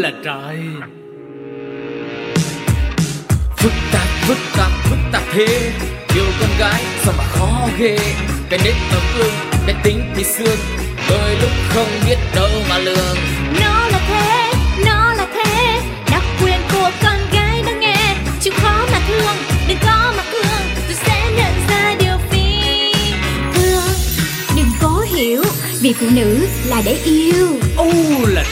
là trời. Phức tạp phức tạp phức tạp thế. Yêu con gái sao mà khó ghê. Cái nết ở gương cái tính thì xương. Đôi lúc không biết đâu mà lường. Nó là thế nó là thế. Đặc quyền của con gái đang nghe. Chịu khó mà thương đừng có mà thương. Tôi sẽ nhận ra điều phi thường. Đừng cố hiểu vì phụ nữ là để yêu. Ô là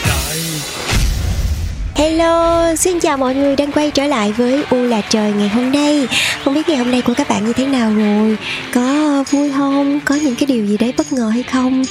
Hello, xin chào mọi người đang quay trở lại với U là trời ngày hôm nay Không biết ngày hôm nay của các bạn như thế nào rồi Có vui không? Có những cái điều gì đấy bất ngờ hay không?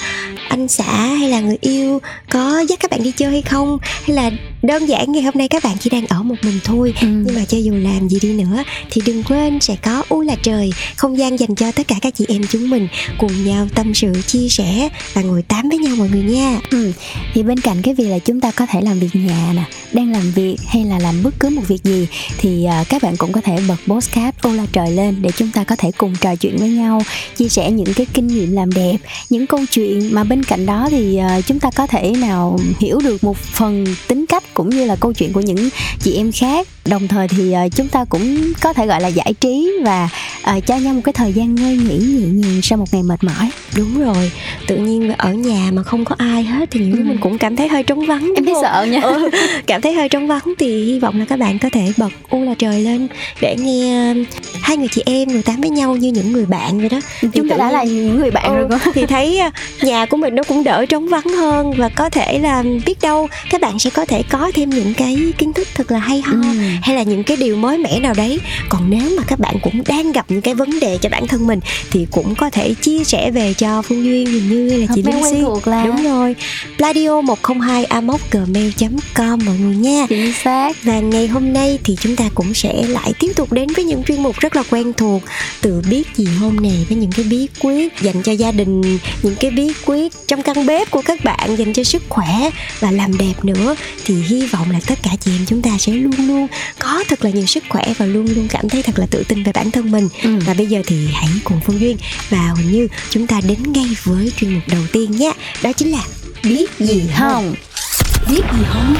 Anh xã hay là người yêu có dắt các bạn đi chơi hay không? Hay là đơn giản ngày hôm nay các bạn chỉ đang ở một mình thôi ừ. Nhưng mà cho dù làm gì đi nữa Thì đừng quên sẽ có U là trời Không gian dành cho tất cả các chị em chúng mình Cùng nhau tâm sự, chia sẻ Và ngồi tám với nhau mọi người nha ừ. Thì bên cạnh cái việc là chúng ta có thể làm việc nhà nè đang làm việc hay là làm bất cứ một việc gì thì uh, các bạn cũng có thể bật postcard ô la trời lên để chúng ta có thể cùng trò chuyện với nhau chia sẻ những cái kinh nghiệm làm đẹp những câu chuyện mà bên cạnh đó thì uh, chúng ta có thể nào hiểu được một phần tính cách cũng như là câu chuyện của những chị em khác. Đồng thời thì uh, chúng ta cũng có thể gọi là giải trí và uh, cho nhau một cái thời gian ngơi nghỉ nhẹ nhàng sau một ngày mệt mỏi. Đúng rồi tự nhiên ở nhà mà không có ai hết thì ừ. mình cũng cảm thấy hơi trống vắng em thấy sợ nha. Ừ, cảm thấy hơi trống vắng thì hy vọng là các bạn có thể bật u là trời lên để nghe hai người chị em ngồi tám với nhau như những người bạn vậy đó. Thì chúng ta đã là những người bạn ừ, rồi thì thấy nhà của mình nó cũng đỡ trống vắng hơn và có thể là biết đâu các bạn sẽ có thể có thêm những cái kiến thức thật là hay ho ừ. hay là những cái điều mới mẻ nào đấy. Còn nếu mà các bạn cũng đang gặp những cái vấn đề cho bản thân mình thì cũng có thể chia sẻ về cho phương duyên hình như là chị linh si là... đúng rồi. Pladio 102 gmail com mọi người nha. Chính xác. Và ngày hôm nay thì chúng ta cũng sẽ lại tiếp tục đến với những chuyên mục rất là quen thuộc từ biết gì hôm nè với những cái bí quyết dành cho gia đình những cái bí quyết trong căn bếp của các bạn dành cho sức khỏe và làm đẹp nữa. Thì hy vọng là tất cả chị em chúng ta sẽ luôn luôn có thật là nhiều sức khỏe và luôn luôn cảm thấy thật là tự tin về bản thân mình. Ừ. và bây giờ thì hãy cùng phương duyên và huỳnh như chúng ta đến ngay với chuyên mục đầu tiên nhé. Đó chính là biết gì không? Biết gì không?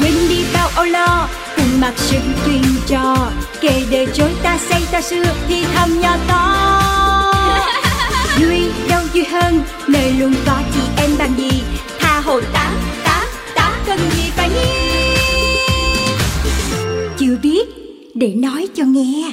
Quên đi bao âu lo cùng mặc sự truyền trò kể đời chối ta xây ta xưa thì thầm nhỏ to. Vui đâu vui hơn nơi luôn có chị em bằng gì. Tha hồ tá tá tá cần gì phải chưa biết để nói cho nghe.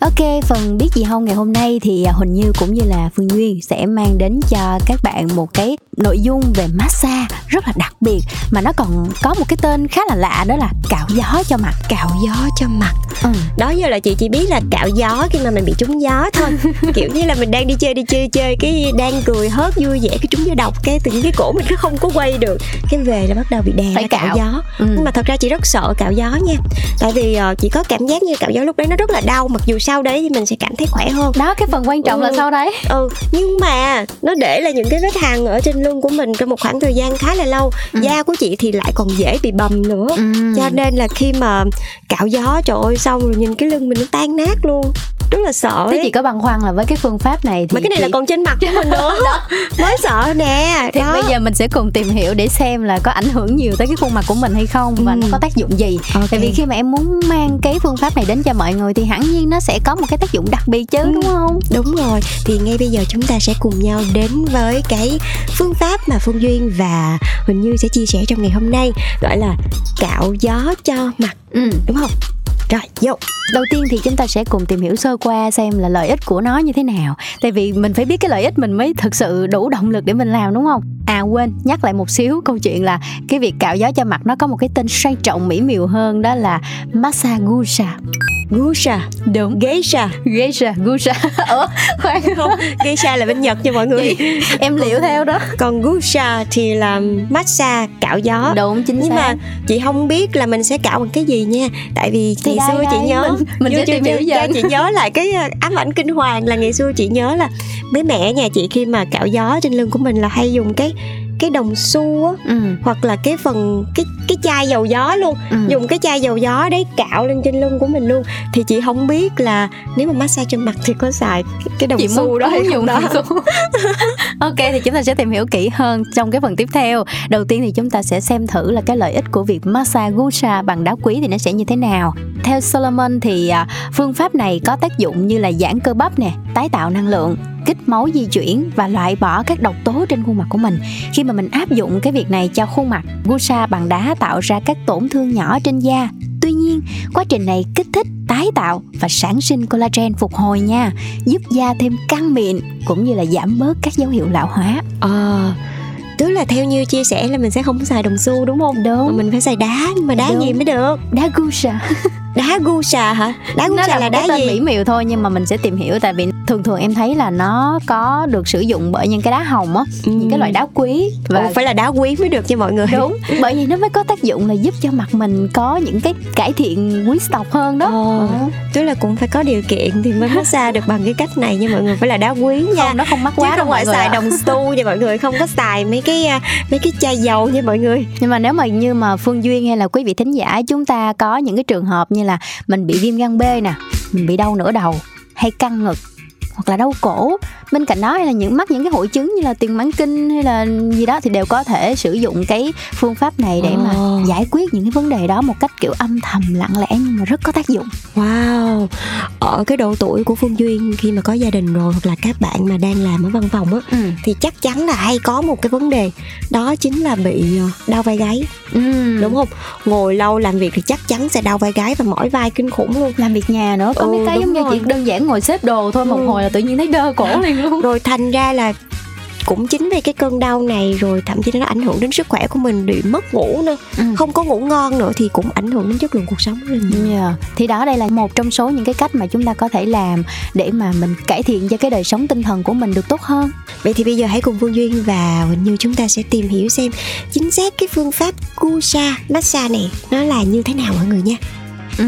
Ok, phần biết gì không ngày hôm nay thì à, hình Huỳnh Như cũng như là Phương Duyên sẽ mang đến cho các bạn một cái nội dung về massage rất là đặc biệt mà nó còn có một cái tên khá là lạ đó là cạo gió cho mặt cạo gió cho mặt ừ. đó giờ là chị chỉ biết là cạo gió khi mà mình bị trúng gió thôi kiểu như là mình đang đi chơi đi chơi chơi cái đang cười hớt vui vẻ cái trúng gió độc cái tự nhiên cái cổ mình nó không có quay được cái về là bắt đầu bị đè phải cạo. cạo gió ừ. nhưng mà thật ra chị rất sợ cạo gió nha tại vì uh, chị có cảm giác như cạo gió lúc đấy nó rất là đau mặc dù sau đấy thì mình sẽ cảm thấy khỏe hơn đó cái phần quan trọng ừ. là sau đấy ừ nhưng mà nó để là những cái vết hằn ở trên lưng của mình trong một khoảng thời gian khá là lâu ừ. da của chị thì lại còn dễ bị bầm nữa ừ. cho nên là khi mà cạo gió trời ơi xong rồi nhìn cái lưng mình nó tan nát luôn rất là sợ thế ấy. chị có băn khoăn là với cái phương pháp này thì mà cái này chị... là còn trên mặt của mình nữa mới sợ nè thì đó. bây giờ mình sẽ cùng tìm hiểu để xem là có ảnh hưởng nhiều tới cái khuôn mặt của mình hay không và ừ. nó có tác dụng gì okay. tại vì khi mà em muốn mang cái phương pháp này đến cho mọi người thì hẳn nhiên nó sẽ có một cái tác dụng đặc biệt chứ ừ. đúng không đúng rồi thì ngay bây giờ chúng ta sẽ cùng nhau đến với cái phương pháp mà phương duyên và huỳnh như sẽ chia sẻ trong ngày hôm nay gọi là cạo gió cho mặt ừ. đúng không rồi, vô. Đầu tiên thì chúng ta sẽ cùng tìm hiểu sơ qua xem là lợi ích của nó như thế nào. Tại vì mình phải biết cái lợi ích mình mới thực sự đủ động lực để mình làm đúng không? À quên, nhắc lại một xíu câu chuyện là cái việc cạo gió cho mặt nó có một cái tên sang trọng mỹ miều hơn đó là massage gusha. Gusha Đúng. Geisha. Geisha Gusha. Ủa khoan. Không Geisha là bên Nhật nha mọi người. Chị, Em liệu theo đó. Còn Gusha thì là massage cạo gió. Đúng chính Nhưng xác. mà chị không biết là mình sẽ cạo bằng cái gì nha. Tại vì thì ngày xưa đây, chị nhớ Mình, mình sẽ tìm hiểu cho chị nhớ lại cái ờ, ám ảnh kinh hoàng Là ngày xưa chị nhớ là Mấy mẹ nhà chị khi mà cạo gió trên lưng của mình là hay dùng cái cái đồng xu á ừ. hoặc là cái phần cái cái chai dầu gió luôn. Ừ. dùng cái chai dầu gió đấy cạo lên trên lưng của mình luôn. Thì chị không biết là nếu mà massage trên mặt thì có xài cái- đồng chị xu muốn đó hay không dụng đó. đồng xu. Ok thì chúng ta sẽ tìm hiểu kỹ hơn trong cái phần tiếp theo. Đầu tiên thì chúng ta sẽ xem thử là cái lợi ích của việc massage gusha bằng đá quý thì nó sẽ như thế nào. Theo Solomon thì à, phương pháp này có tác dụng như là giãn cơ bắp nè tái tạo năng lượng kích máu di chuyển và loại bỏ các độc tố trên khuôn mặt của mình. Khi mà mình áp dụng cái việc này cho khuôn mặt gusha bằng đá tạo ra các tổn thương nhỏ trên da. Tuy nhiên quá trình này kích thích tái tạo và sản sinh collagen phục hồi nha giúp da thêm căng mịn cũng như là giảm bớt các dấu hiệu lão hóa. Ờ tức là theo như chia sẻ là mình sẽ không xài đồng xu đúng không? Mà đúng mình phải xài đá nhưng mà đá Đúng. gì mới được? Đá gusha đá gusa hả? Đá nó gusa là, là đá tên mỹ gì miều thôi nhưng mà mình sẽ tìm hiểu tại vì thường thường em thấy là nó có được sử dụng bởi những cái đá hồng á những cái loại đá quý. Và và phải là đá quý mới được cho mọi người. Đúng bởi vì nó mới có tác dụng là giúp cho mặt mình có những cái cải thiện quý tộc hơn đó. Ờ, Ờ. tức là cũng phải có điều kiện thì mới massage được bằng cái cách này nha mọi người phải là đá quý nha. Không nó không mắc chứ quá đâu không phải xài ạ. đồng xu nha mọi người không có xài mấy cái à, mấy cái chai dầu nha mọi người. Nhưng mà nếu mà như mà phương duyên hay là quý vị thính giả chúng ta có những cái trường hợp như như là mình bị viêm gan B nè, mình bị đau nửa đầu hay căng ngực hoặc là đau cổ bên cạnh đó hay là những mắc những cái hội chứng như là tiền mãn kinh hay là gì đó thì đều có thể sử dụng cái phương pháp này để mà Ồ. giải quyết những cái vấn đề đó một cách kiểu âm thầm lặng lẽ nhưng mà rất có tác dụng wow ở cái độ tuổi của phương duyên khi mà có gia đình rồi hoặc là các bạn mà đang làm ở văn phòng á ừ. thì chắc chắn là hay có một cái vấn đề đó chính là bị ờ, đau vai gáy Ừ. đúng không ngồi lâu làm việc thì chắc chắn sẽ đau vai gáy và mỏi vai kinh khủng luôn làm việc nhà nữa có Ừ, mấy cái giống như rồi. chỉ đơn giản ngồi xếp đồ thôi một Ừ. hồi là tự nhiên thấy đơ cổ liền luôn rồi thành ra là cũng chính vì cái cơn đau này rồi thậm chí nó ảnh hưởng đến sức khỏe của mình bị mất ngủ nữa Ừ. không có ngủ ngon nữa thì cũng ảnh hưởng đến chất lượng cuộc sống nhiều Yeah. Thì đó đây là một trong số những cái cách mà chúng ta có thể làm để mà mình cải thiện cho cái đời sống tinh thần của mình được tốt hơn. vậy thì bây giờ hãy cùng Phương Duyên và Huỳnh Như chúng ta sẽ tìm hiểu xem chính xác cái phương pháp Gusa massage này nó là như thế nào mọi người nha Ừ.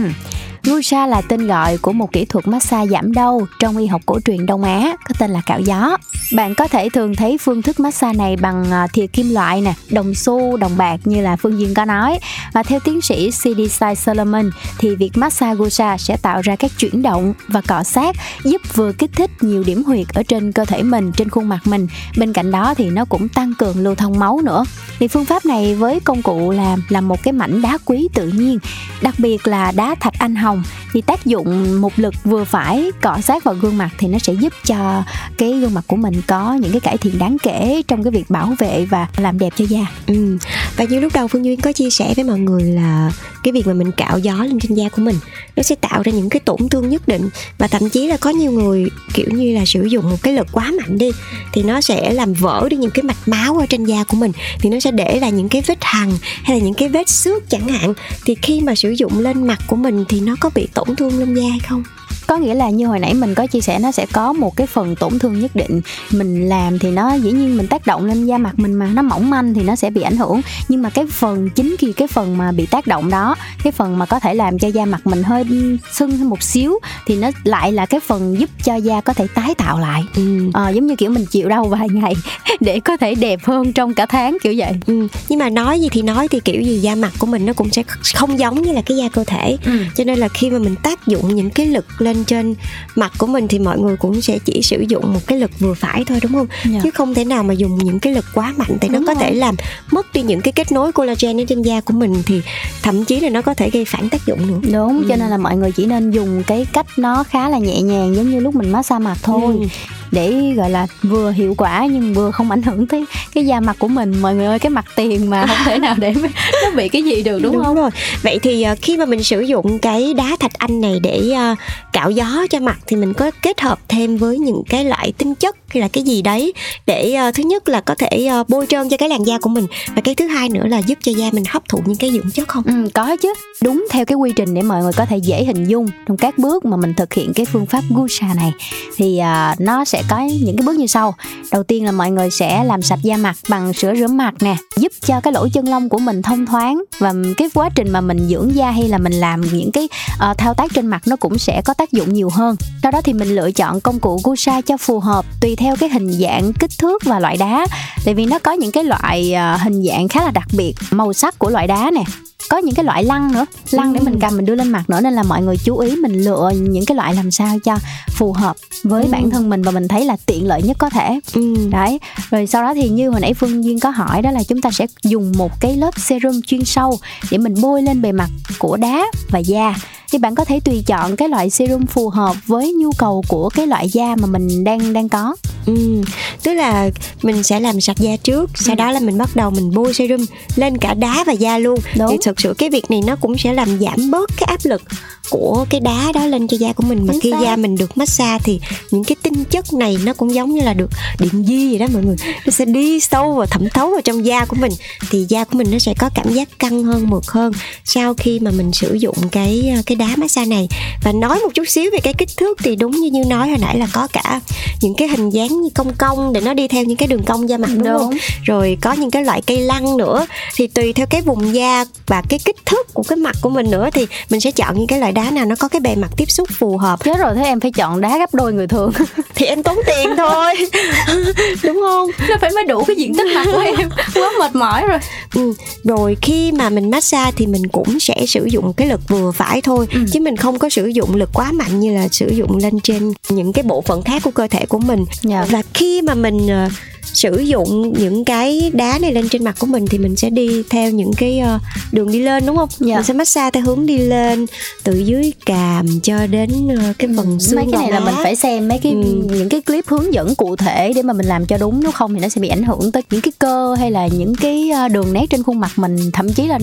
Rusa là tên gọi của một kỹ thuật massage giảm đau trong y học cổ truyền Đông Á, có tên là cạo gió. Bạn có thể thường thấy phương thức massage này bằng à, thìa kim loại nè, đồng xu, đồng bạc như là Phương Duyên có nói. Và theo tiến sĩ C.D. Sai Solomon thì việc massage Gusa sẽ tạo ra các chuyển động và cọ sát giúp vừa kích thích nhiều điểm huyệt ở trên cơ thể mình, trên khuôn mặt mình. Bên cạnh đó thì nó cũng tăng cường lưu thông máu nữa. Thì phương pháp này với công cụ làm là một cái mảnh đá quý tự nhiên đặc biệt là đá thạch anh hồng thì tác dụng một lực vừa phải cọ sát vào gương mặt thì nó sẽ giúp cho cái gương mặt của mình mình có những cái cải thiện đáng kể trong cái việc bảo vệ và làm đẹp cho da. Ừ. và như lúc đầu Phương Duyên có chia sẻ với mọi người là cái việc mà mình cạo gió lên trên da của mình, nó sẽ tạo ra những cái tổn thương nhất định. Và thậm chí là có nhiều người, kiểu như là, sử dụng một cái lực quá mạnh đi, thì nó sẽ làm vỡ đi những cái mạch máu ở trên da của mình. Thì nó sẽ để lại những cái vết hằn hay là những cái vết xước chẳng hạn. Thì khi mà sử dụng lên mặt của mình thì nó có bị tổn thương lên da hay không? Có nghĩa là như hồi nãy mình có chia sẻ nó sẽ có một cái phần tổn thương nhất định mình làm thì nó dĩ nhiên mình tác động lên da mặt mình mà nó mỏng manh thì nó sẽ bị ảnh hưởng nhưng mà cái phần chính khi cái phần mà bị tác động đó cái phần mà có thể làm cho da mặt mình hơi sưng hơn một xíu thì nó lại là cái phần giúp cho da có thể tái tạo lại ừ. Ờ, giống như kiểu mình chịu đau vài ngày để có thể đẹp hơn trong cả tháng kiểu vậy Ừ. nhưng mà nói gì thì nói thì kiểu gì da mặt của mình nó cũng sẽ không giống như là cái da cơ thể Ừ. cho nên là khi mà mình tác dụng những cái lực lên trên mặt của mình thì mọi người cũng sẽ chỉ sử dụng một cái lực vừa phải thôi đúng không Dạ. chứ không thể nào mà dùng những cái lực quá mạnh thì Đúng nó có rồi. thể làm mất đi những cái kết nối collagen ở trên da của mình thì thậm chí là nó có thể gây phản tác dụng nữa đúng cho Ừ. nên là mọi người chỉ nên dùng cái cách nó khá là nhẹ nhàng giống như lúc mình massage mặt thôi Ừ. để gọi là vừa hiệu quả nhưng vừa không ảnh hưởng tới cái da mặt của mình mọi người ơi cái mặt tiền mà không thể nào để nó bị cái gì được đúng, không rồi vậy thì ờ, khi mà mình sử dụng cái đá thạch anh này để ờ, cạo gió cho mặt thì mình có kết hợp thêm với những cái loại tinh chất hay là cái gì đấy để uh, thứ nhất là có thể uh, bôi trơn cho cái làn da của mình và cái thứ hai nữa là giúp cho da mình hấp thụ những cái dưỡng chất không? Ừ, có chứ. Đúng theo cái quy trình để mọi người có thể dễ hình dung trong các bước mà mình thực hiện cái phương pháp Gusa này. Thì uh, nó sẽ có những cái bước như sau. Đầu tiên là mọi người sẽ làm sạch da mặt bằng sữa rửa mặt nè giúp cho cái lỗ chân lông của mình thông thoáng và cái quá trình mà mình dưỡng da hay là mình làm những cái uh, thao tác trên mặt nó cũng sẽ có tác dụng nhiều hơn. Sau đó thì mình lựa chọn công cụ Gusa cho phù hợp tùy theo cái hình dạng kích thước và loại đá. Tại vì nó có những cái loại à, hình dạng khá là đặc biệt màu sắc của loại đá nè. Có những cái loại lăng nữa lăng để mình cầm mình đưa lên mặt nữa nên là mọi người chú ý mình lựa những cái loại làm sao cho phù hợp với bản thân mình và mình thấy là tiện lợi nhất có thể. Ừ. đấy rồi sau đó thì như hồi nãy phương duyên có hỏi đó là chúng ta sẽ dùng một cái lớp serum chuyên sâu để mình bôi lên bề mặt của đá và da. Thì bạn có thể tùy chọn cái loại serum phù hợp với nhu cầu của cái loại da mà mình đang đang có Ừ, tức là mình sẽ làm sạch da trước, sau Ừ. đó là mình bắt đầu mình bôi serum lên cả đá và da luôn. Đúng. Thì thực sự cái việc này nó cũng sẽ làm giảm bớt cái áp lực của cái đá đó lên cho da của mình mà Chính khi xác. da mình được massage thì những cái tinh chất này nó cũng giống như là được điện di vậy đó mọi người nó sẽ đi sâu và thẩm thấu vào trong da của mình thì da của mình nó sẽ có cảm giác căng hơn mượt hơn sau khi mà mình sử dụng cái cái đá massage này và nói một chút xíu về cái kích thước thì đúng như như nói hồi nãy là có cả những cái hình dáng như cong cong để nó đi theo những cái đường cong da mặt đúng, Đúng. không rồi có những cái loại cây lăng nữa thì tùy theo cái vùng da và cái kích thước của cái mặt của mình nữa thì mình sẽ chọn những cái loại đá nào nó có cái bề mặt tiếp xúc phù hợp chết rồi thế em phải chọn đá gấp đôi người thường thì em tốn tiền thôi đúng không nó phải mới đủ cái diện tích mặt của em quá mệt mỏi rồi ừ. rồi khi mà mình massage thì mình cũng sẽ sử dụng cái lực vừa phải thôi Ừ. chứ mình không có sử dụng lực quá mạnh như là sử dụng lên trên những cái bộ phận khác của cơ thể của mình Dạ và khi mà mình ờ, sử dụng những cái đá này lên trên mặt của mình thì mình sẽ đi theo những cái ờ, đường đi lên đúng không? Dạ. mình sẽ massage theo hướng đi lên từ dưới càm cho đến ờ, cái phần xương mấy cái này gò là mình phải xem mấy cái Ừ. những cái clip hướng dẫn cụ thể để mà mình làm cho đúng nếu không thì nó sẽ bị ảnh hưởng tới những cái cơ hay là những cái ờ, đường nét trên khuôn mặt mình. Thậm chí là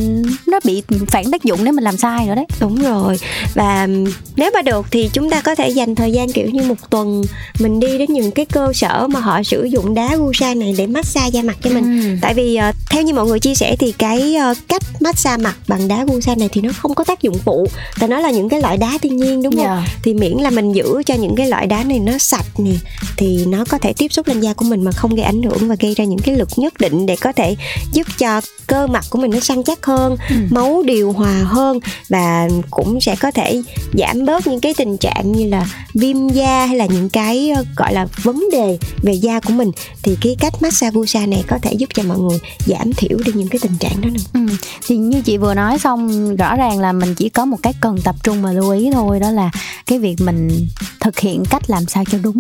nó bị phản tác dụng nếu mình làm sai nữa đấy. Đúng rồi. Và nếu mà được thì chúng ta có thể dành thời gian kiểu như một tuần Mình đi đến những cái cơ sở mà họ sử dụng đá Gusa này để massage da mặt cho mình Ừ. Tại vì ờ, theo như mọi người chia sẻ thì cái ờ, cách massage mặt bằng đá Gusa này thì nó không có tác dụng phụ Tại nó là những cái loại đá thiên nhiên đúng không? Dạ. Thì miễn là mình giữ cho những cái loại đá này nó sạch nè Thì nó có thể tiếp xúc lên da của mình mà không gây ảnh hưởng và gây ra những cái lực nhất định để có thể giúp cho cơ mặt của mình nó săn chắc hơn Ừ. máu điều hòa hơn và cũng sẽ có thể giảm bớt những cái tình trạng như là viêm da hay là những cái ờ, gọi là vấn đề về da của mình thì cái cách massage Gusa này có thể giúp cho mọi người giảm thiểu đi những cái tình trạng đó nữa. Ừ. thì như chị vừa nói xong rõ ràng là mình chỉ có một cái cần tập trung và lưu ý thôi đó là cái việc mình thực hiện cách làm sao cho đúng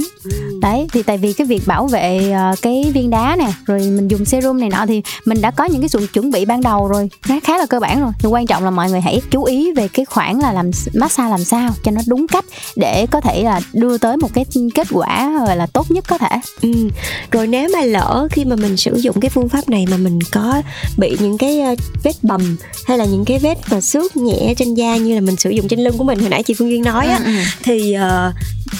đấy thì tại vì cái việc bảo vệ ờ, cái viên đá nè rồi mình dùng serum này nọ thì mình đã có những cái sự chuẩn bị ban đầu rồi nó khá là cơ bản rồi thì quan trọng là mọi người hãy chú ý về cái khoản là làm massage làm sao cho nó đúng cách để có thể là đưa tới một cái kết quả gọi là tốt nhất có thể Ừ. Rồi nếu mà lỡ khi mà mình sử dụng cái phương pháp này mà mình có bị những cái ờ, vết bầm hay là những cái vết mà xước nhẹ trên da như là mình sử dụng trên lưng của mình hồi nãy chị Phương Duyên nói á Ừ, ừ. thì ờ,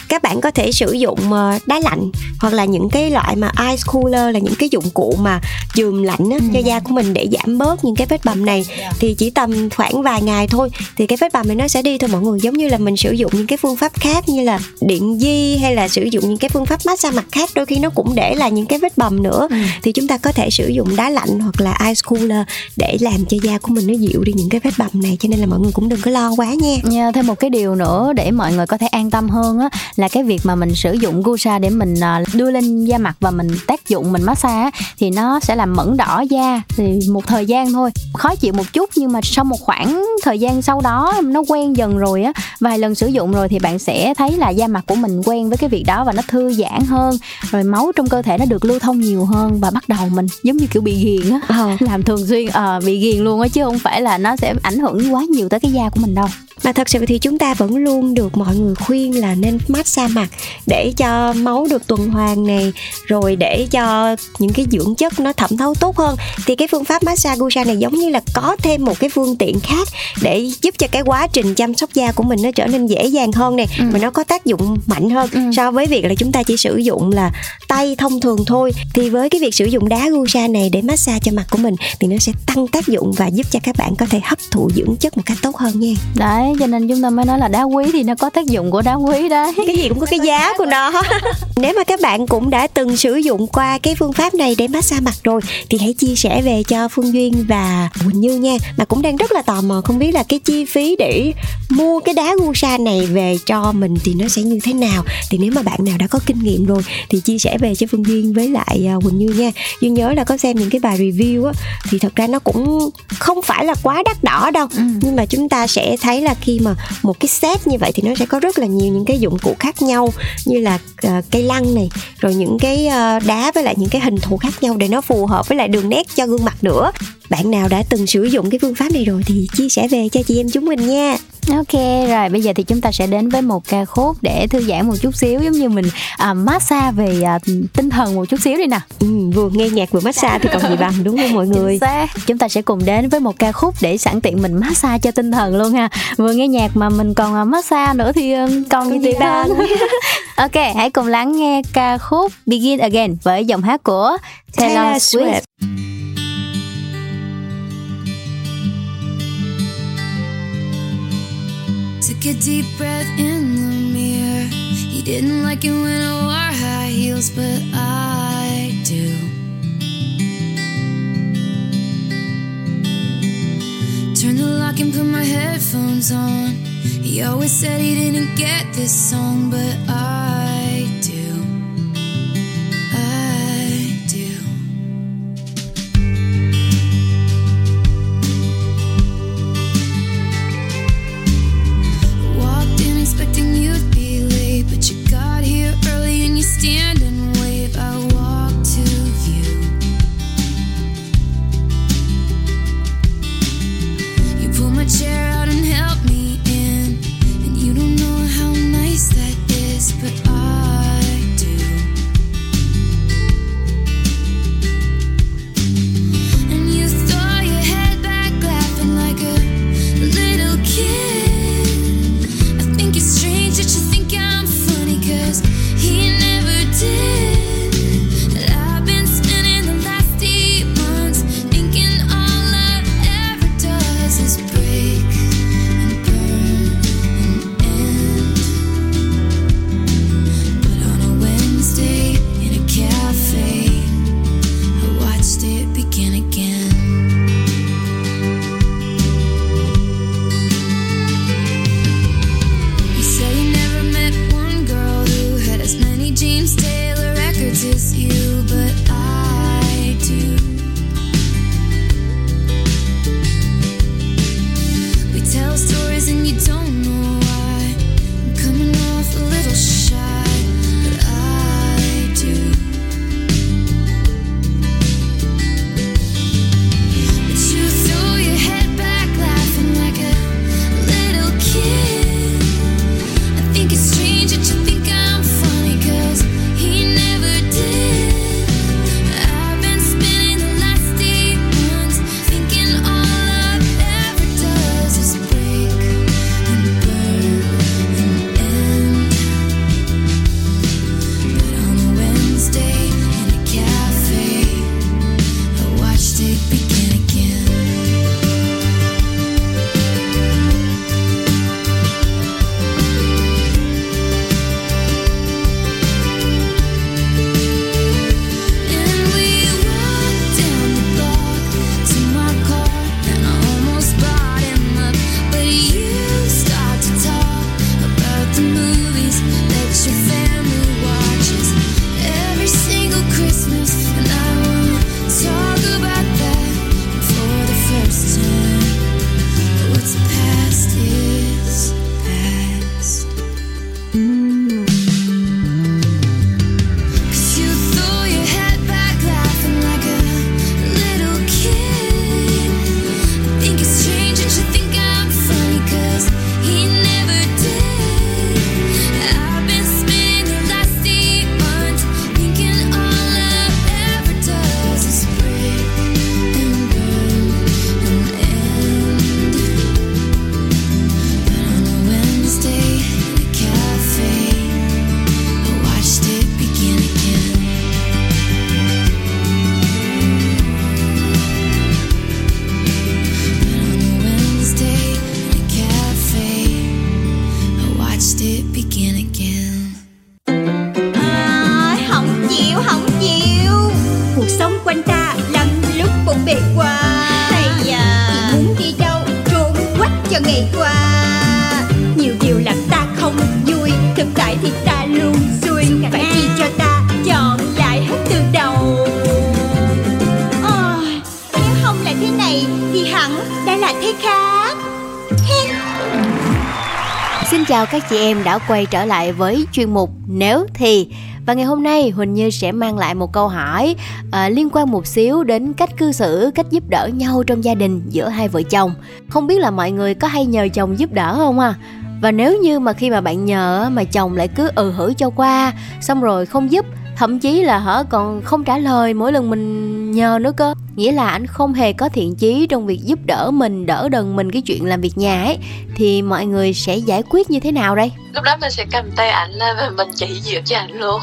các bạn có thể sử dụng ờ, đá lạnh hoặc là những cái loại mà ice cooler là những cái dụng cụ mà chườm lạnh á, Ừ. cho da của mình để giảm bớt những cái vết bầm này Dạ. thì chỉ tầm khoảng vài ngày thôi thì cái vết bầm này nó sẽ đi thôi mọi người giống như là mình sử dụng những cái phương pháp khác như là điện di hay là sử dụng những cái phương pháp massage mặt khác đôi khi nó cũng để lại những cái vết bầm nữa Ừ. thì chúng ta có thể sử dụng đá lạnh hoặc là ice cooler để làm cho da của mình nó dịu đi những cái vết bầm này cho nên là mọi người cũng đừng có lo quá nha Nha, thêm một cái điều nữa để mọi người có thể an tâm hơn á là cái việc mà mình sử dụng Gusa để mình à, đưa lên da mặt và mình tác dụng mình massage á, thì nó sẽ làm mẫn đỏ da thì một thời gian thôi. Khó chịu một chút nhưng mà sau một khoảng thời gian sau đó nó quen dần rồi á vài lần sử dụng rồi thì bạn sẽ thấy là da mặt của mình quen với cái việc đó và nó thư giãn hơn rồi máu trong cơ thể nó được lưu thông nhiều hơn và bắt đầu mình giống như kiểu bị ghiền á. Ờ. làm thường xuyên ờ, bị ghiền luôn á chứ không phải là nó sẽ ảnh hưởng quá nhiều tới cái da của mình đâu mà thật sự thì chúng ta vẫn luôn được mọi người khuyên là nên massage mặt để cho máu được tuần hoàn này rồi để cho những cái dưỡng chất nó thẩm thấu tốt hơn thì cái phương pháp massage Gusa này giống như là có thêm một cái phương tiện khác để giúp cho cái quá trình chăm sóc da của mình nó trở nên dễ dàng hơn này Ừ. mà nó có tác dụng mạnh hơn Ừ. so với việc là chúng ta chỉ sử dụng là tay thông thường thôi thì với cái việc sử dụng đá Gusa này để massage cho mặt của mình thì nó sẽ tăng tác dụng và giúp cho các bạn có thể hấp thụ dưỡng chất một cách tốt hơn nha Đấy, cho nên chúng ta mới nói là đá quý thì nó có tác dụng của đá quý đấy. Cái gì cũng có cái giá của nó. Nếu mà các bạn cũng đã từng sử dụng qua cái phương pháp này để massage mặt rồi thì hãy chia sẻ về cho phương duyên và quỳnh như nha mà cũng đang rất là tò mò không biết là cái chi phí để mua cái đá gusa này về cho mình thì nó sẽ như thế nào. Thì nếu mà bạn nào đã có kinh nghiệm rồi thì chia sẻ về cho phương duyên với lại à, quỳnh như nha. Duyên nhớ là có xem những cái bài review á thì thật ra nó cũng không phải là quá đắt đỏ đâu ừ. nhưng mà chúng ta sẽ thấy là khi mà một cái set như vậy thì nó sẽ có rất là nhiều những cái dụng cụ khác nhau như là uh, cây lăng này rồi những cái uh, đá với lại những cái hình thù khác nhau để nó phù hợp với lại đường nét cho gương mặt nữa bạn nào đã từng sử dụng cái phương pháp này rồi thì chia sẻ về cho chị em chúng mình nha Ok rồi bây giờ thì chúng ta sẽ đến với một ca khúc để thư giãn một chút xíu giống như mình à, massage về à, tinh thần một chút xíu đi nè. Ừ, vừa nghe nhạc vừa massage thì còn gì bằng đúng không mọi người? Chúng ta sẽ cùng đến với một ca khúc để sẵn tiện mình massage cho tinh thần luôn ha. Vừa nghe nhạc mà mình còn à, massage nữa thì um, còn, còn gì bằng. ok, hãy cùng lắng nghe ca khúc Begin Again với giọng hát của Taylor, Taylor Swift. Swift. Took a deep breath in the mirror. He didn't like it when I wore high heels, but I do. Turn the lock and put my headphones on. He always said he didn't get this song, but I chào các chị em đã quay trở lại với chuyên mục Nếu thì và ngày hôm nay Huỳnh Như sẽ mang lại một câu hỏi à, liên quan một xíu đến cách cư xử, cách giúp đỡ nhau trong gia đình giữa hai vợ chồng. Không biết là mọi người có hay nhờ chồng giúp đỡ không à? Và nếu như mà khi mà bạn nhờ mà chồng lại cứ ừ hử cho qua, xong rồi không giúp thậm chí là hở còn không trả lời mỗi lần mình nhờ nữa cơ. Nghĩa là anh không hề có thiện chí trong việc giúp đỡ mình đỡ đần mình cái chuyện làm việc nhà ấy. Thì mọi người sẽ giải quyết như thế nào đây? Lúc đó mình sẽ cầm tay ảnh lên và mình chỉ dịu cho ảnh luôn.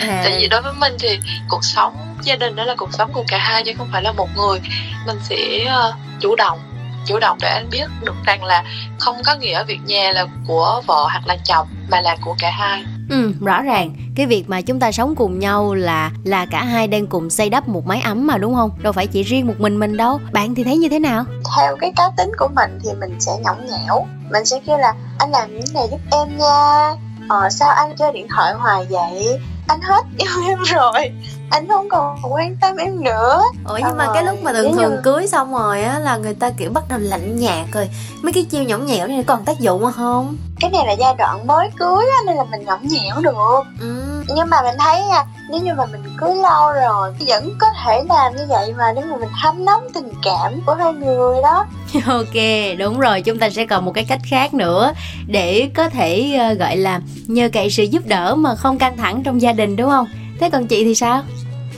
À. tại vì đối với mình thì cuộc sống gia đình đó là cuộc sống của cả hai chứ không phải là một người. Mình sẽ uh, chủ động chủ động để anh biết được rằng là không có nghĩa việc nhà là của vợ hoặc là chồng mà là của cả hai Ừ, rõ ràng cái việc mà chúng ta sống cùng nhau là là cả hai đang cùng xây đắp một mái ấm mà đúng không? Đâu phải chỉ riêng một mình mình đâu. Bạn thì thấy như thế nào? theo cái cá tính của mình thì mình sẽ nhõng nhẽo mình sẽ kêu là anh làm những này giúp em nha ờ sao anh chơi điện thoại hoài vậy anh hết yêu em rồi anh không còn quan tâm em nữa Ủa nhưng mà Ờ, cái lúc mà thường thường như- cưới xong rồi á là người ta kiểu bắt đầu lạnh nhạt rồi mấy cái chiêu nhõng nhẽo này còn tác dụng không? cái này là giai đoạn mới cưới á, nên là mình nhõng nhẽo được Ừ. nhưng mà mình thấy nha nếu như mà mình cưới lâu rồi thì vẫn có thể làm như vậy mà nếu mà mình thấm nóng tình cảm của hai người đó Ok, đúng rồi, chúng ta sẽ còn một cái cách khác nữa để có thể ờ, gọi là nhờ cậy sự giúp đỡ mà không căng thẳng trong gia đình đúng không? Thế còn chị thì sao?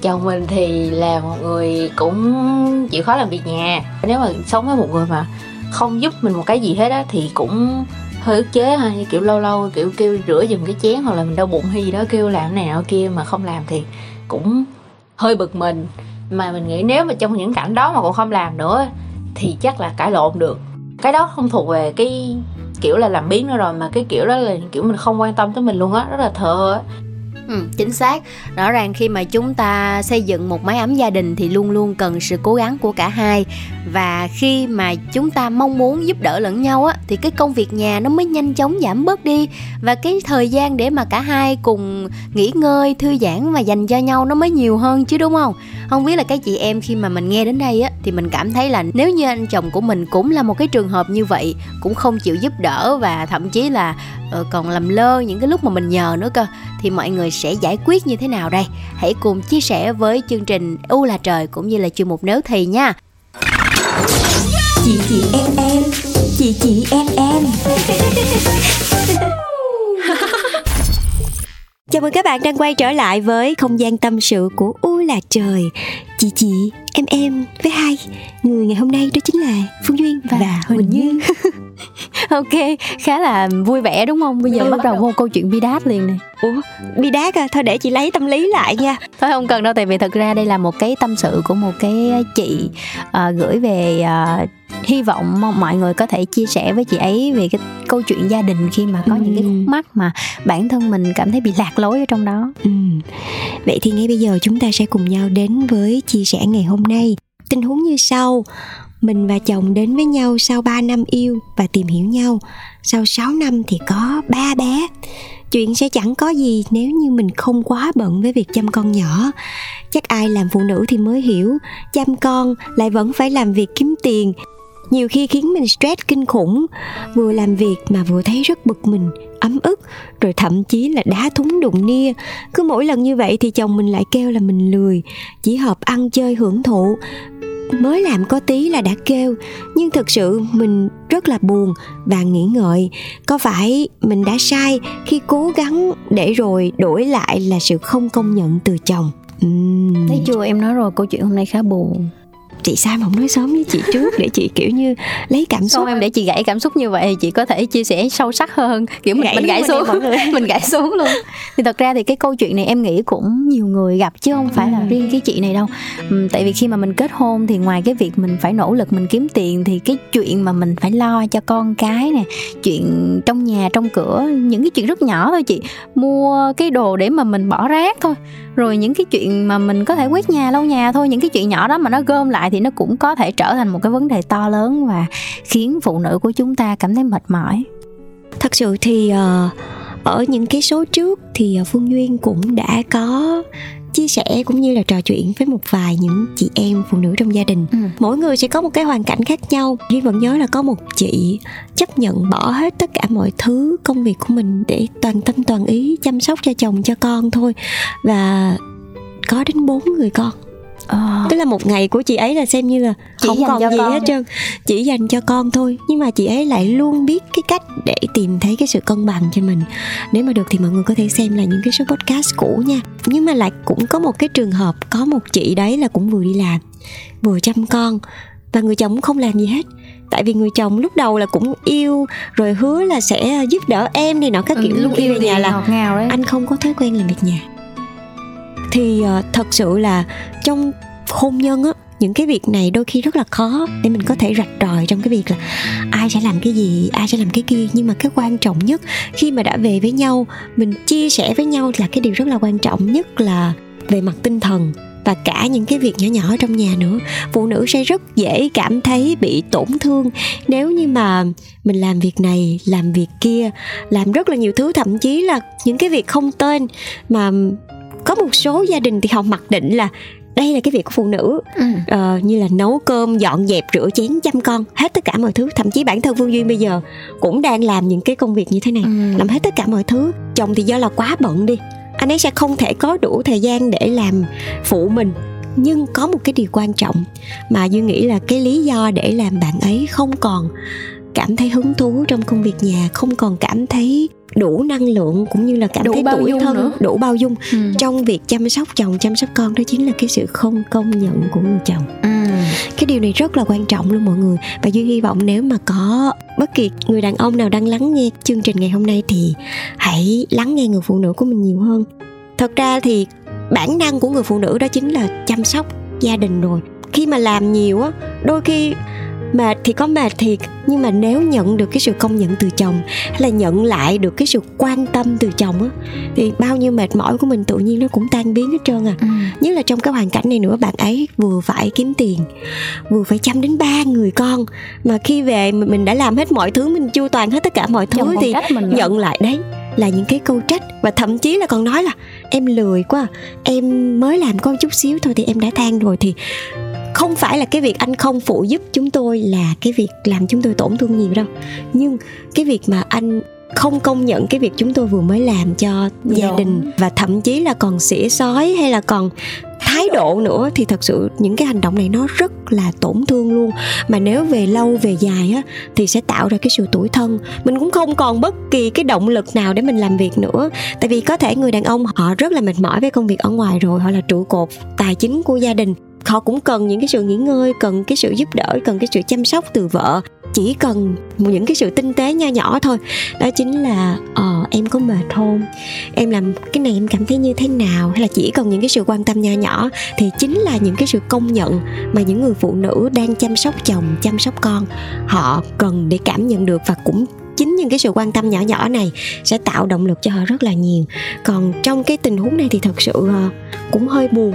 chồng mình thì là một người cũng chịu khó làm việc nhà. Nếu mà sống với một người mà không giúp mình một cái gì hết á, thì cũng hơi ức chế ha, như kiểu lâu lâu kiểu kêu rửa giùm cái chén hoặc là mình đau bụng hay gì đó, kêu làm này nọ kia mà không làm thì cũng hơi bực mình. Mà mình nghĩ nếu mà trong những cảnh đó mà còn không làm nữa thì chắc là cãi lộn được. Cái đó không thuộc về cái kiểu là làm biến nữa rồi, mà cái kiểu đó là kiểu mình không quan tâm tới mình luôn á, rất là thờ á. Ừ, chính xác. Rõ ràng khi mà chúng ta xây dựng một mái ấm gia đình thì luôn luôn cần sự cố gắng của cả hai và khi mà chúng ta mong muốn giúp đỡ lẫn nhau á thì cái công việc nhà nó mới nhanh chóng giảm bớt đi và cái thời gian để mà cả hai cùng nghỉ ngơi, thư giãn và dành cho nhau nó mới nhiều hơn chứ đúng không? Không biết là các chị em khi mà mình nghe đến đây á thì mình cảm thấy là nếu như anh chồng của mình cũng là một cái trường hợp như vậy, cũng không chịu giúp đỡ và thậm chí là ờ, còn làm lơ những cái lúc mà mình nhờ nữa cơ thì mọi người sẽ giải quyết như thế nào đây? Hãy cùng chia sẻ với chương trình U là trời cũng như là chuyên mục nếu thì nha chị chị em em. Chị chị em em. Chào mừng các bạn đang quay trở lại với không gian tâm sự của U là trời. Chị chị, em em với hai Người ngày hôm nay đó chính là Phương Duyên và, Và Huỳnh Như Ok, khá là vui vẻ đúng không? Bây giờ Ừ. bắt đầu vô câu chuyện bi đát liền nè. Ủa, bi đát à, thôi để chị lấy tâm lý lại nha Thôi không cần đâu tại vì thật ra đây là một cái tâm sự của một cái chị à, gửi về à, hy vọng mong mọi người có thể chia sẻ với chị ấy về cái câu chuyện gia đình khi mà có những cái Ừ. khúc mắc mà bản thân mình cảm thấy bị lạc lối ở trong đó. ừ. Vậy thì ngay bây giờ chúng ta sẽ cùng nhau đến với chia sẻ ngày hôm nay, Tình huống như sau. Mình và chồng đến với nhau sau 3 năm yêu và tìm hiểu nhau. Sau 6 năm thì có ba bé. Chuyện sẽ chẳng có gì nếu như mình không quá bận với việc chăm con nhỏ. Chắc ai làm phụ nữ thì mới hiểu, Chăm con lại vẫn phải làm việc kiếm tiền. Nhiều khi khiến mình stress kinh khủng Vừa làm việc mà vừa thấy rất bực mình, ấm ức Rồi thậm chí là đá thúng đụng nia Cứ mỗi lần như vậy thì chồng mình lại kêu là mình lười Chỉ hợp ăn chơi hưởng thụ mới làm có tí là đã kêu nhưng thực sự mình rất là buồn và nghĩ ngợi có phải mình đã sai khi cố gắng để rồi đổi lại là sự không công nhận từ chồng uhm. Thấy chưa em nói rồi câu chuyện hôm nay khá buồn chị sao mà không nói sớm với chị trước để chị kiểu như lấy cảm xúc. Xong em để chị gãy cảm xúc như vậy thì chị có thể chia sẻ sâu sắc hơn? Kiểu mình Gãy mình gãy xuống. mình gãy xuống luôn. Thì thật ra thì cái câu chuyện này em nghĩ cũng nhiều người gặp chứ không phải là riêng cái chị này đâu. Ừm, tại vì khi mà mình kết hôn thì ngoài cái việc mình phải nỗ lực mình kiếm tiền thì cái chuyện mà mình phải lo cho con cái nè chuyện trong nhà trong cửa những cái chuyện rất nhỏ thôi chị. Mua cái đồ để mà mình bỏ rác thôi. Rồi những cái chuyện mà mình có thể quét nhà lau nhà thôi những cái chuyện nhỏ đó mà nó gom lại thì nó cũng có thể trở thành một cái vấn đề to lớn và khiến phụ nữ của chúng ta cảm thấy mệt mỏi. Thật sự thì ờ, ở những cái số trước thì ờ, phương duyên cũng đã có chia sẻ cũng như là trò chuyện với một vài những chị em phụ nữ trong gia đình. Ừ. mỗi người sẽ có một cái hoàn cảnh khác nhau. Duyên vẫn nhớ là có một chị chấp nhận bỏ hết tất cả mọi thứ công việc của mình để toàn tâm toàn ý chăm sóc cho chồng cho con thôi. Và có đến bốn người con Ờ. tức là một ngày của chị ấy là xem như là Chỉ không còn gì hết trơn. Chỉ dành cho con thôi. Nhưng mà chị ấy lại luôn biết cái cách để tìm thấy cái sự cân bằng cho mình. Nếu mà được thì mọi người có thể xem là những cái số podcast cũ nha. Nhưng mà lại cũng có một cái trường hợp có một chị đấy là cũng vừa đi làm vừa chăm con. Và người chồng cũng không làm gì hết. Tại vì người chồng lúc đầu là cũng yêu rồi hứa là sẽ giúp đỡ em này nọ các kiểu. Ừ, lúc yêu về nhà là ngào đấy anh không có thói quen làm việc nhà thì ờ, thật sự là trong hôn nhân á, những cái việc này đôi khi rất là khó để mình có thể rạch ròi trong cái việc là ai sẽ làm cái gì, ai sẽ làm cái kia. Nhưng mà cái quan trọng nhất, khi mà đã về với nhau, mình chia sẻ với nhau là cái điều rất là quan trọng nhất là về mặt tinh thần và cả những cái việc nhỏ nhỏ trong nhà nữa. Phụ nữ sẽ rất dễ cảm thấy bị tổn thương nếu như mà mình làm việc này, làm việc kia, làm rất là nhiều thứ. Thậm chí là những cái việc không tên mà có một số gia đình thì họ mặc định là đây là cái việc của phụ nữ ừ. ờ, như là nấu cơm dọn dẹp rửa chén chăm con hết tất cả mọi thứ thậm chí bản thân phương duyên bây giờ cũng đang làm những cái công việc như thế này Ừ. làm hết tất cả mọi thứ chồng thì do là quá bận đi anh ấy sẽ không thể có đủ thời gian để làm phụ mình nhưng có một cái điều quan trọng mà duyên nghĩ là cái lý do để làm bạn ấy không còn cảm thấy hứng thú trong công việc nhà không còn cảm thấy đủ năng lượng cũng như là cảm Đủ thấy bao tuổi thân nữa. đủ bao dung Ừ. trong việc chăm sóc chồng chăm sóc con đó chính là cái sự không công nhận của người chồng Ừ. cái điều này rất là quan trọng luôn mọi người và duyên hy vọng nếu mà có bất kỳ người đàn ông nào đang lắng nghe chương trình ngày hôm nay thì hãy lắng nghe người phụ nữ của mình nhiều hơn thật ra thì bản năng của người phụ nữ đó chính là chăm sóc gia đình rồi khi mà làm nhiều á đôi khi mệt thì có mệt thiệt nhưng mà nếu nhận được cái sự công nhận từ chồng hay là nhận lại được cái sự quan tâm từ chồng á thì bao nhiêu mệt mỏi của mình tự nhiên nó cũng tan biến hết trơn à. Ừ. nhất là trong cái hoàn cảnh này nữa bạn ấy vừa phải kiếm tiền vừa phải chăm đến ba người con mà khi về mình đã làm hết mọi thứ mình chu toàn hết tất cả mọi thứ Chồng thì nhận lại đấy là những cái câu trách. Và thậm chí là còn nói là em lười quá em mới làm có chút xíu thôi thì em đã than rồi thì không phải là cái việc anh không phụ giúp chúng tôi là cái việc làm chúng tôi tổn thương nhiều đâu. Nhưng cái việc mà anh không công nhận cái việc chúng tôi vừa mới làm cho gia Dạ. đình và thậm chí là còn xỉa sói hay là còn thái độ nữa thì thật sự những cái hành động này nó rất là tổn thương luôn. Mà nếu về lâu về dài á thì sẽ tạo ra cái sự tủi thân. Mình cũng không còn bất kỳ cái động lực nào để mình làm việc nữa. Tại vì có thể người đàn ông họ rất là mệt mỏi với công việc ở ngoài rồi họ là trụ cột tài chính của gia đình họ cũng cần những cái sự nghỉ ngơi, cần cái sự giúp đỡ, cần cái sự chăm sóc từ vợ. Chỉ cần một những cái sự tinh tế nho nhỏ thôi. Đó chính là ờ em có mệt không? Em làm cái này em cảm thấy như thế nào? Hay là chỉ cần những cái sự quan tâm nho nhỏ thì chính là những cái sự công nhận mà những người phụ nữ đang chăm sóc chồng, chăm sóc con. Họ cần để cảm nhận được và cũng chính những cái sự quan tâm nhỏ nhỏ này sẽ tạo động lực cho họ rất là nhiều. Còn trong cái tình huống này thì thật sự ờ, cũng hơi buồn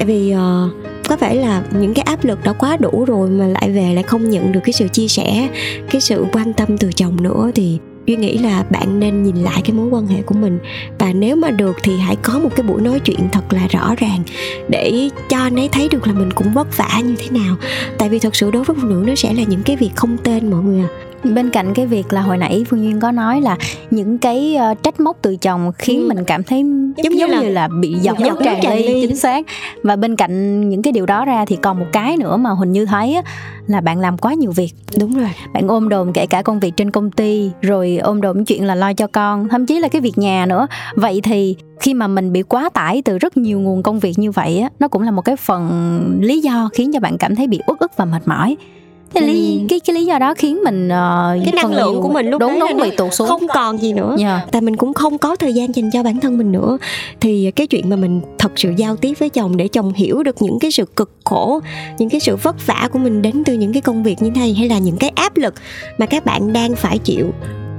tại vì uh, có vẻ là những cái áp lực đã quá đủ rồi mà lại về lại không nhận được cái sự chia sẻ cái sự quan tâm từ chồng nữa thì duy nghĩ là bạn nên nhìn lại cái mối quan hệ của mình. Và nếu mà được thì hãy có một cái buổi nói chuyện thật là rõ ràng để cho anh ấy thấy được là mình cũng vất vả như thế nào. Tại vì thật sự đối với phụ nữ nó sẽ là những cái việc không tên mọi người à bên cạnh cái việc là hồi nãy phương duyên có nói là những cái ờ, trách móc từ chồng khiến Ừ. mình cảm thấy giống, như là- như là bị nước nước tràn ly. chính xác. Và bên cạnh những cái điều đó ra thì còn một cái nữa mà huỳnh như thấy á, là bạn làm quá nhiều việc. Đúng rồi. Bạn ôm đồm kể cả công việc trên công ty rồi ôm đồm chuyện là lo cho con thậm chí là cái việc nhà nữa. Vậy thì khi mà mình bị quá tải từ rất nhiều nguồn công việc như vậy á nó cũng là một cái phần lý do khiến cho bạn cảm thấy bị uất ức và mệt mỏi cái lý Ừ. cái cái lý do đó khiến mình ờ, cái năng lượng của mình lúc đúng đấy đúng bị tụt xuống không còn gì nữa Dạ. tại mình cũng không có thời gian dành cho bản thân mình nữa thì cái chuyện mà mình thật sự giao tiếp với chồng để chồng hiểu được những cái sự cực khổ những cái sự vất vả của mình đến từ những cái công việc như thế này hay là những cái áp lực mà các bạn đang phải chịu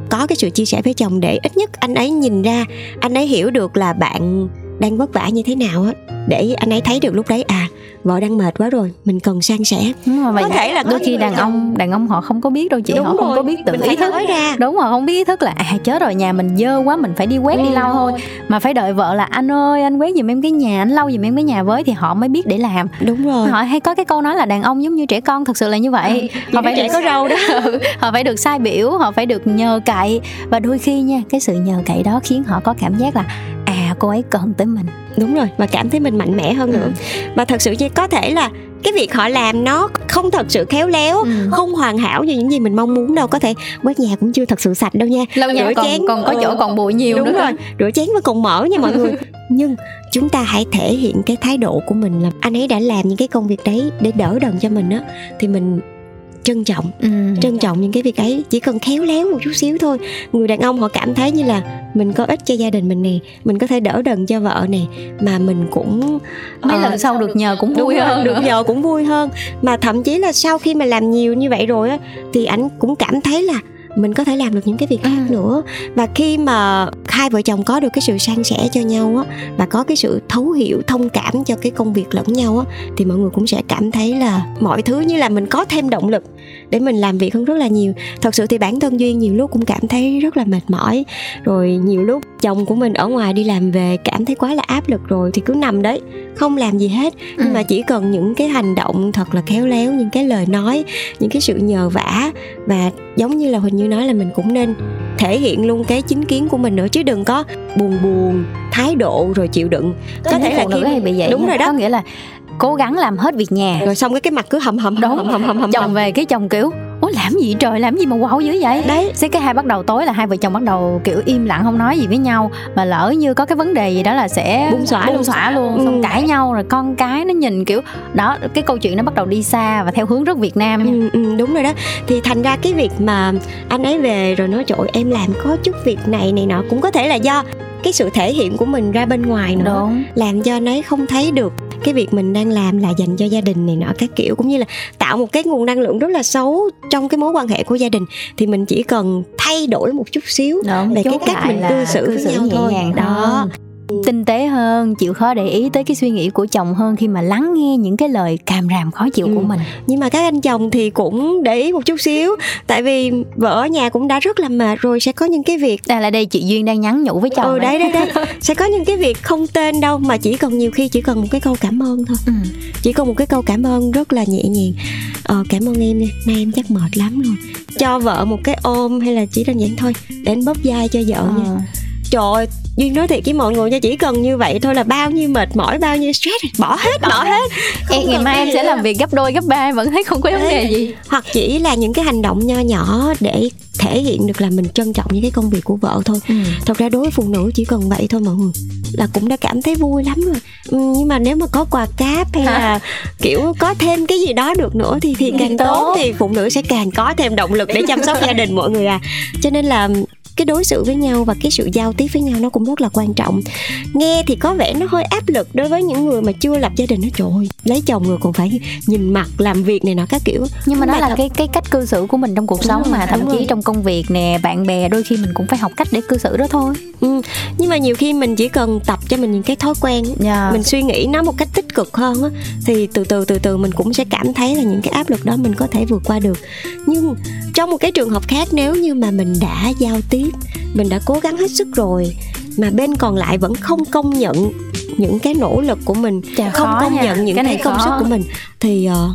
có cái sự chia sẻ với chồng để ít nhất anh ấy nhìn ra anh ấy hiểu được là bạn đang vất vả như thế nào á để anh ấy thấy được lúc đấy à vợ đang mệt quá rồi mình cần san sẻ. Đúng rồi Có thể là đôi khi đàn ông đàn ông họ không có biết đâu chị Đúng họ không rồi, có biết tự mình ý thức. ra. đúng rồi không biết ý thức là à chết rồi nhà mình dơ quá mình phải đi quét đi Ừ. lau thôi. mà phải đợi vợ là anh ơi anh quét giùm em cái nhà anh lau giùm em cái nhà với thì họ mới biết để làm. Đúng rồi. Họ hay có cái câu nói là đàn ông giống như trẻ con thật sự là như vậy. Họ phải trẻ được có râu đó. Ừ, họ phải được sai biểu họ phải được nhờ cậy. Và đôi khi nha cái sự nhờ cậy đó khiến họ có cảm giác là à cô ấy cần tới mình. Đúng rồi và cảm thấy mình mạnh mẽ hơn nữa. Và thật sự như có thể là cái việc họ làm nó không thật sự khéo léo Ừ. không hoàn hảo như những gì mình mong muốn đâu có thể quét nhà cũng chưa thật sự sạch đâu nha lâu nhà còn chén, còn có chỗ ừ. còn bụi nhiều đúng nữa rồi rửa chén vẫn còn mở nha mọi người nhưng chúng ta hãy thể hiện cái thái độ của mình là anh ấy đã làm những cái công việc đấy để đỡ đần cho mình á thì mình trân trọng. Ừ. trân trọng những cái việc ấy chỉ cần khéo léo một chút xíu thôi. Người đàn ông họ cảm thấy như là mình có ích cho gia đình mình nè mình có thể đỡ đần cho vợ nè mà mình cũng mấy ờ, lần sau được nhờ cũng vui rồi, hơn được nhờ cũng vui hơn. Mà thậm chí là sau khi mà làm nhiều như vậy rồi á thì ảnh cũng cảm thấy là mình có thể làm được những cái việc khác Ừ. nữa. Và khi mà hai vợ chồng có được cái sự san sẻ cho nhau á và có cái sự thấu hiểu thông cảm cho cái công việc lẫn nhau á thì mọi người cũng sẽ cảm thấy là mọi thứ như là mình có thêm động lực để mình làm việc hơn rất là nhiều. Thật sự thì bản thân duyên nhiều lúc cũng cảm thấy rất là mệt mỏi rồi nhiều lúc chồng của mình ở ngoài đi làm về cảm thấy quá là áp lực rồi thì cứ nằm đấy không làm gì hết. Nhưng Ừ. mà chỉ cần những cái hành động thật là khéo léo những cái lời nói những cái sự nhờ vả và giống như là huỳnh như nói là mình cũng nên thể hiện luôn cái chính kiến của mình nữa. Chứ đừng có buồn buồn thái độ rồi chịu đựng. Có thể là khi- hay bị vậy đúng rồi đó. Có nghĩa là cố gắng làm hết việc nhà. Rồi xong cái cái mặt cứ hầm hầm hầm Đúng. hầm hầm hầm hầm chồng về cái chồng kiểu ủa làm gì trời làm gì mà wow dữ vậy đấy Thế cái hai bắt đầu tối là hai vợ chồng bắt đầu kiểu im lặng không nói gì với nhau mà lỡ như có cái vấn đề gì đó là sẽ Bung xõa bung luôn. xõa luôn Ừ. xong cãi nhau rồi con cái nó nhìn kiểu đó cái câu chuyện nó bắt đầu đi xa và theo hướng rất Việt Nam. Ừ, ừ, đúng rồi đó thì thành ra cái việc mà anh ấy về rồi nói trời em làm có chút việc này này nọ cũng có thể là do cái sự thể hiện của mình ra bên ngoài nữa đúng làm cho ấy không thấy được cái việc mình đang làm là dành cho gia đình này nọ các kiểu cũng như là tạo một cái nguồn năng lượng rất là xấu trong cái mối quan hệ của gia đình thì mình chỉ cần thay đổi một chút xíu đúng về cái cách mình cư xử với nhau nhẹ thôi. nhàng Đó. hơn tinh tế hơn chịu khó để ý tới cái suy nghĩ của chồng hơn khi mà lắng nghe những cái lời càm ràm khó chịu Ừ. của mình. Nhưng mà các anh chồng thì cũng để ý một chút xíu tại vì vợ ở nhà cũng đã rất là mệt rồi sẽ có những cái việc đây là đây chị duyên đang nhắn nhủ với chồng ừ đấy đấy đấy. Sẽ có những cái việc không tên đâu mà chỉ cần nhiều khi chỉ cần một cái câu cảm ơn thôi. Ừ. chỉ cần một cái câu cảm ơn rất là nhẹ nhàng. Ờ, cảm ơn em nha nay em chắc mệt lắm rồi. Cho vợ một cái ôm hay là chỉ đơn giản thôi để anh bóp vai cho vợ nha. Ờ. trời ơi, duyên nói thiệt với mọi người nha chỉ cần như vậy thôi là bao nhiêu mệt mỏi bao nhiêu stress bỏ hết bỏ hết. Không em ngày mai em sẽ làm việc gấp đôi gấp ba vẫn thấy không có vấn đề gì. hoặc chỉ là những cái hành động nho nhỏ để thể hiện được là mình trân trọng những cái công việc của vợ thôi. Ừ. thật ra đối với phụ nữ chỉ cần vậy thôi mọi người là cũng đã cảm thấy vui lắm rồi. Ừ, nhưng mà nếu mà có quà cáp hay là kiểu có thêm cái gì đó được nữa thì thì càng Tốt. tốt thì phụ nữ sẽ càng có thêm động lực để chăm sóc gia đình mọi người à. Cho nên là cái đối xử với nhau và cái sự giao tiếp với nhau nó cũng rất là quan trọng nghe thì có vẻ nó hơi áp lực đối với những người mà chưa lập gia đình nó trời ơi, lấy chồng rồi còn phải nhìn mặt làm việc này nọ các kiểu nhưng mà đó là thật- cái cái cách cư xử của mình trong cuộc Đúng sống rồi, mà thậm chí rồi. trong công việc nè bạn bè đôi khi mình cũng phải học cách để cư xử đó thôi ừ. nhưng mà nhiều khi mình chỉ cần tập cho mình những cái thói quen yeah. mình suy nghĩ nó một cách tích cực hơn á thì từ từ từ từ mình cũng sẽ cảm thấy là những cái áp lực đó mình có thể vượt qua được nhưng trong một cái trường hợp khác nếu như mà mình đã giao tiếp mình đã cố gắng hết sức rồi mà bên còn lại vẫn không công nhận những cái nỗ lực của mình Chà, không công nha. nhận những Cái cái, này công khó. sức của mình thì ờ,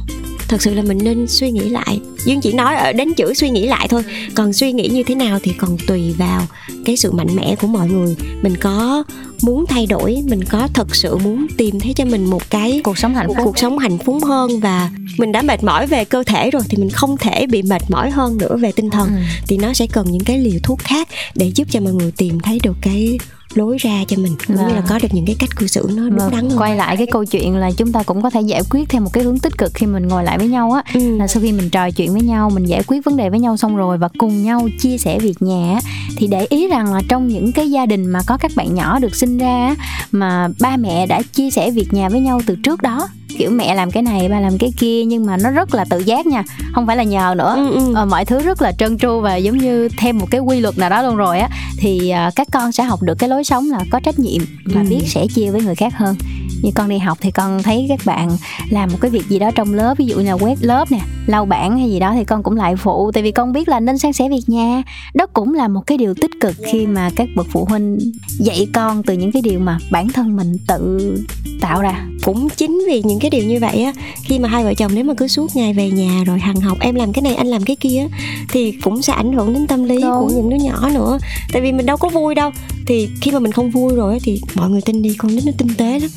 thật sự là mình nên suy nghĩ lại dương chỉ nói ở đến chữ suy nghĩ lại thôi còn suy nghĩ như thế nào thì còn tùy vào cái sự mạnh mẽ của mọi người mình có muốn thay đổi mình có thật sự muốn tìm thấy cho mình một cái cuộc sống hạnh phúc cuộc sống hạnh phúc hơn và mình đã mệt mỏi về cơ thể rồi thì mình không thể bị mệt mỏi hơn nữa về tinh thần Ừ. thì nó sẽ cần những cái liều thuốc khác để giúp cho mọi người tìm thấy được cái lối ra cho mình cũng như là Vâng. có được những cái cách cư xử nó đúng Vâng, đắn hơn quay lại cái câu chuyện là chúng ta cũng có thể giải quyết theo một cái hướng tích cực khi mình ngồi lại với nhau á ừ. là sau khi mình trò chuyện với nhau mình giải quyết vấn đề với nhau xong rồi và cùng nhau chia sẻ việc nhà thì để ý rằng là trong những cái gia đình mà có các bạn nhỏ được sinh ra mà ba mẹ đã chia sẻ việc nhà với nhau từ trước đó kiểu mẹ làm cái này ba làm cái kia nhưng mà nó rất là tự giác nha. Không phải là nhờ nữa. Ừ, ừ. ờ, mọi thứ rất là trơn tru và giống như thêm một cái quy luật nào đó luôn rồi á thì à, các con sẽ học được cái lối sống là có trách nhiệm và Ừ. biết sẻ chia với người khác hơn. Như con đi học thì con thấy các bạn làm một cái việc gì đó trong lớp ví dụ như là quét lớp nè lau bảng hay gì đó thì con cũng lại phụ. Tại vì con biết là nên san sẻ việc nhà. Đó cũng là một cái điều tích cực khi mà các bậc phụ huynh dạy con từ những cái điều mà bản thân mình tự tạo ra. Cũng chính vì những cái điều như vậy á khi mà hai vợ chồng nếu mà cứ suốt ngày về nhà rồi hằng học em làm cái này anh làm cái kia thì cũng sẽ ảnh hưởng đến tâm lý Đúng. của những đứa nhỏ nữa. Tại vì mình đâu có vui đâu. Thì khi mà mình không vui rồi thì mọi người tin đi con nít nó tinh tế lắm.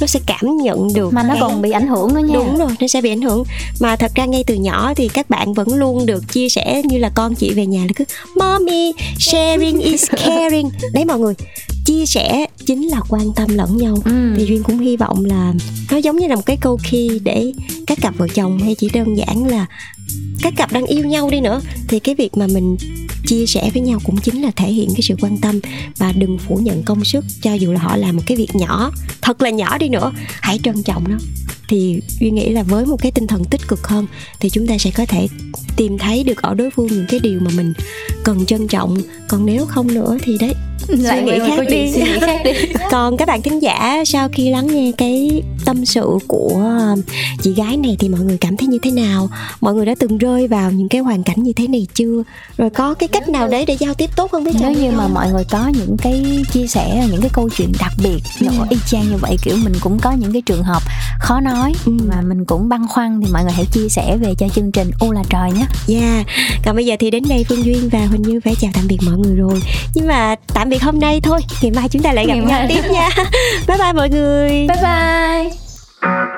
Nó sẽ cảm nhận được mà nó cái... còn bị ảnh hưởng nữa nha. Đúng rồi nó sẽ bị ảnh hưởng. Mà thật ra ngay từ nhỏ thì các bạn vẫn luôn được chia sẻ như là con chị về nhà là cứ mommy sharing is caring. Đấy mọi người chia sẻ chính là quan tâm lẫn nhau ừ. thì duyên cũng hy vọng là nó giống như là một cái câu khi để các cặp vợ chồng hay chỉ đơn giản là các cặp đang yêu nhau đi nữa thì cái việc mà mình chia sẻ với nhau cũng chính là thể hiện cái sự quan tâm và đừng phủ nhận công sức cho dù là họ làm một cái việc nhỏ thật là nhỏ đi nữa hãy trân trọng nó thì duy nghĩ là với một cái tinh thần tích cực hơn thì chúng ta sẽ có thể tìm thấy được ở đối phương những cái điều mà mình cần trân trọng. Còn nếu không nữa thì đấy suy nghĩ khác đi. suy nghĩ khác đi. Còn các bạn thính giả sau khi lắng nghe cái tâm sự của chị gái này thì mọi người cảm thấy như thế nào? Mọi người đã từng rơi vào những cái hoàn cảnh như thế này chưa? Rồi có cái cách nào đấy để giao tiếp tốt hơn với nếu như mà mọi người có những cái chia sẻ những cái câu chuyện đặc biệt ừ. y chang như vậy kiểu mình cũng có những cái trường hợp khó nói ừ. mà mình cũng băn khoăn thì mọi người hãy chia sẻ về cho chương trình ô là trời nhé. Yeah. Còn bây giờ thì đến đây phương duyên và huỳnh như phải chào tạm biệt mọi người rồi. Nhưng mà tạm biệt hôm nay thôi. Ngày mai chúng ta lại gặp nhau tiếp nha. Bye bye mọi người. Bye bye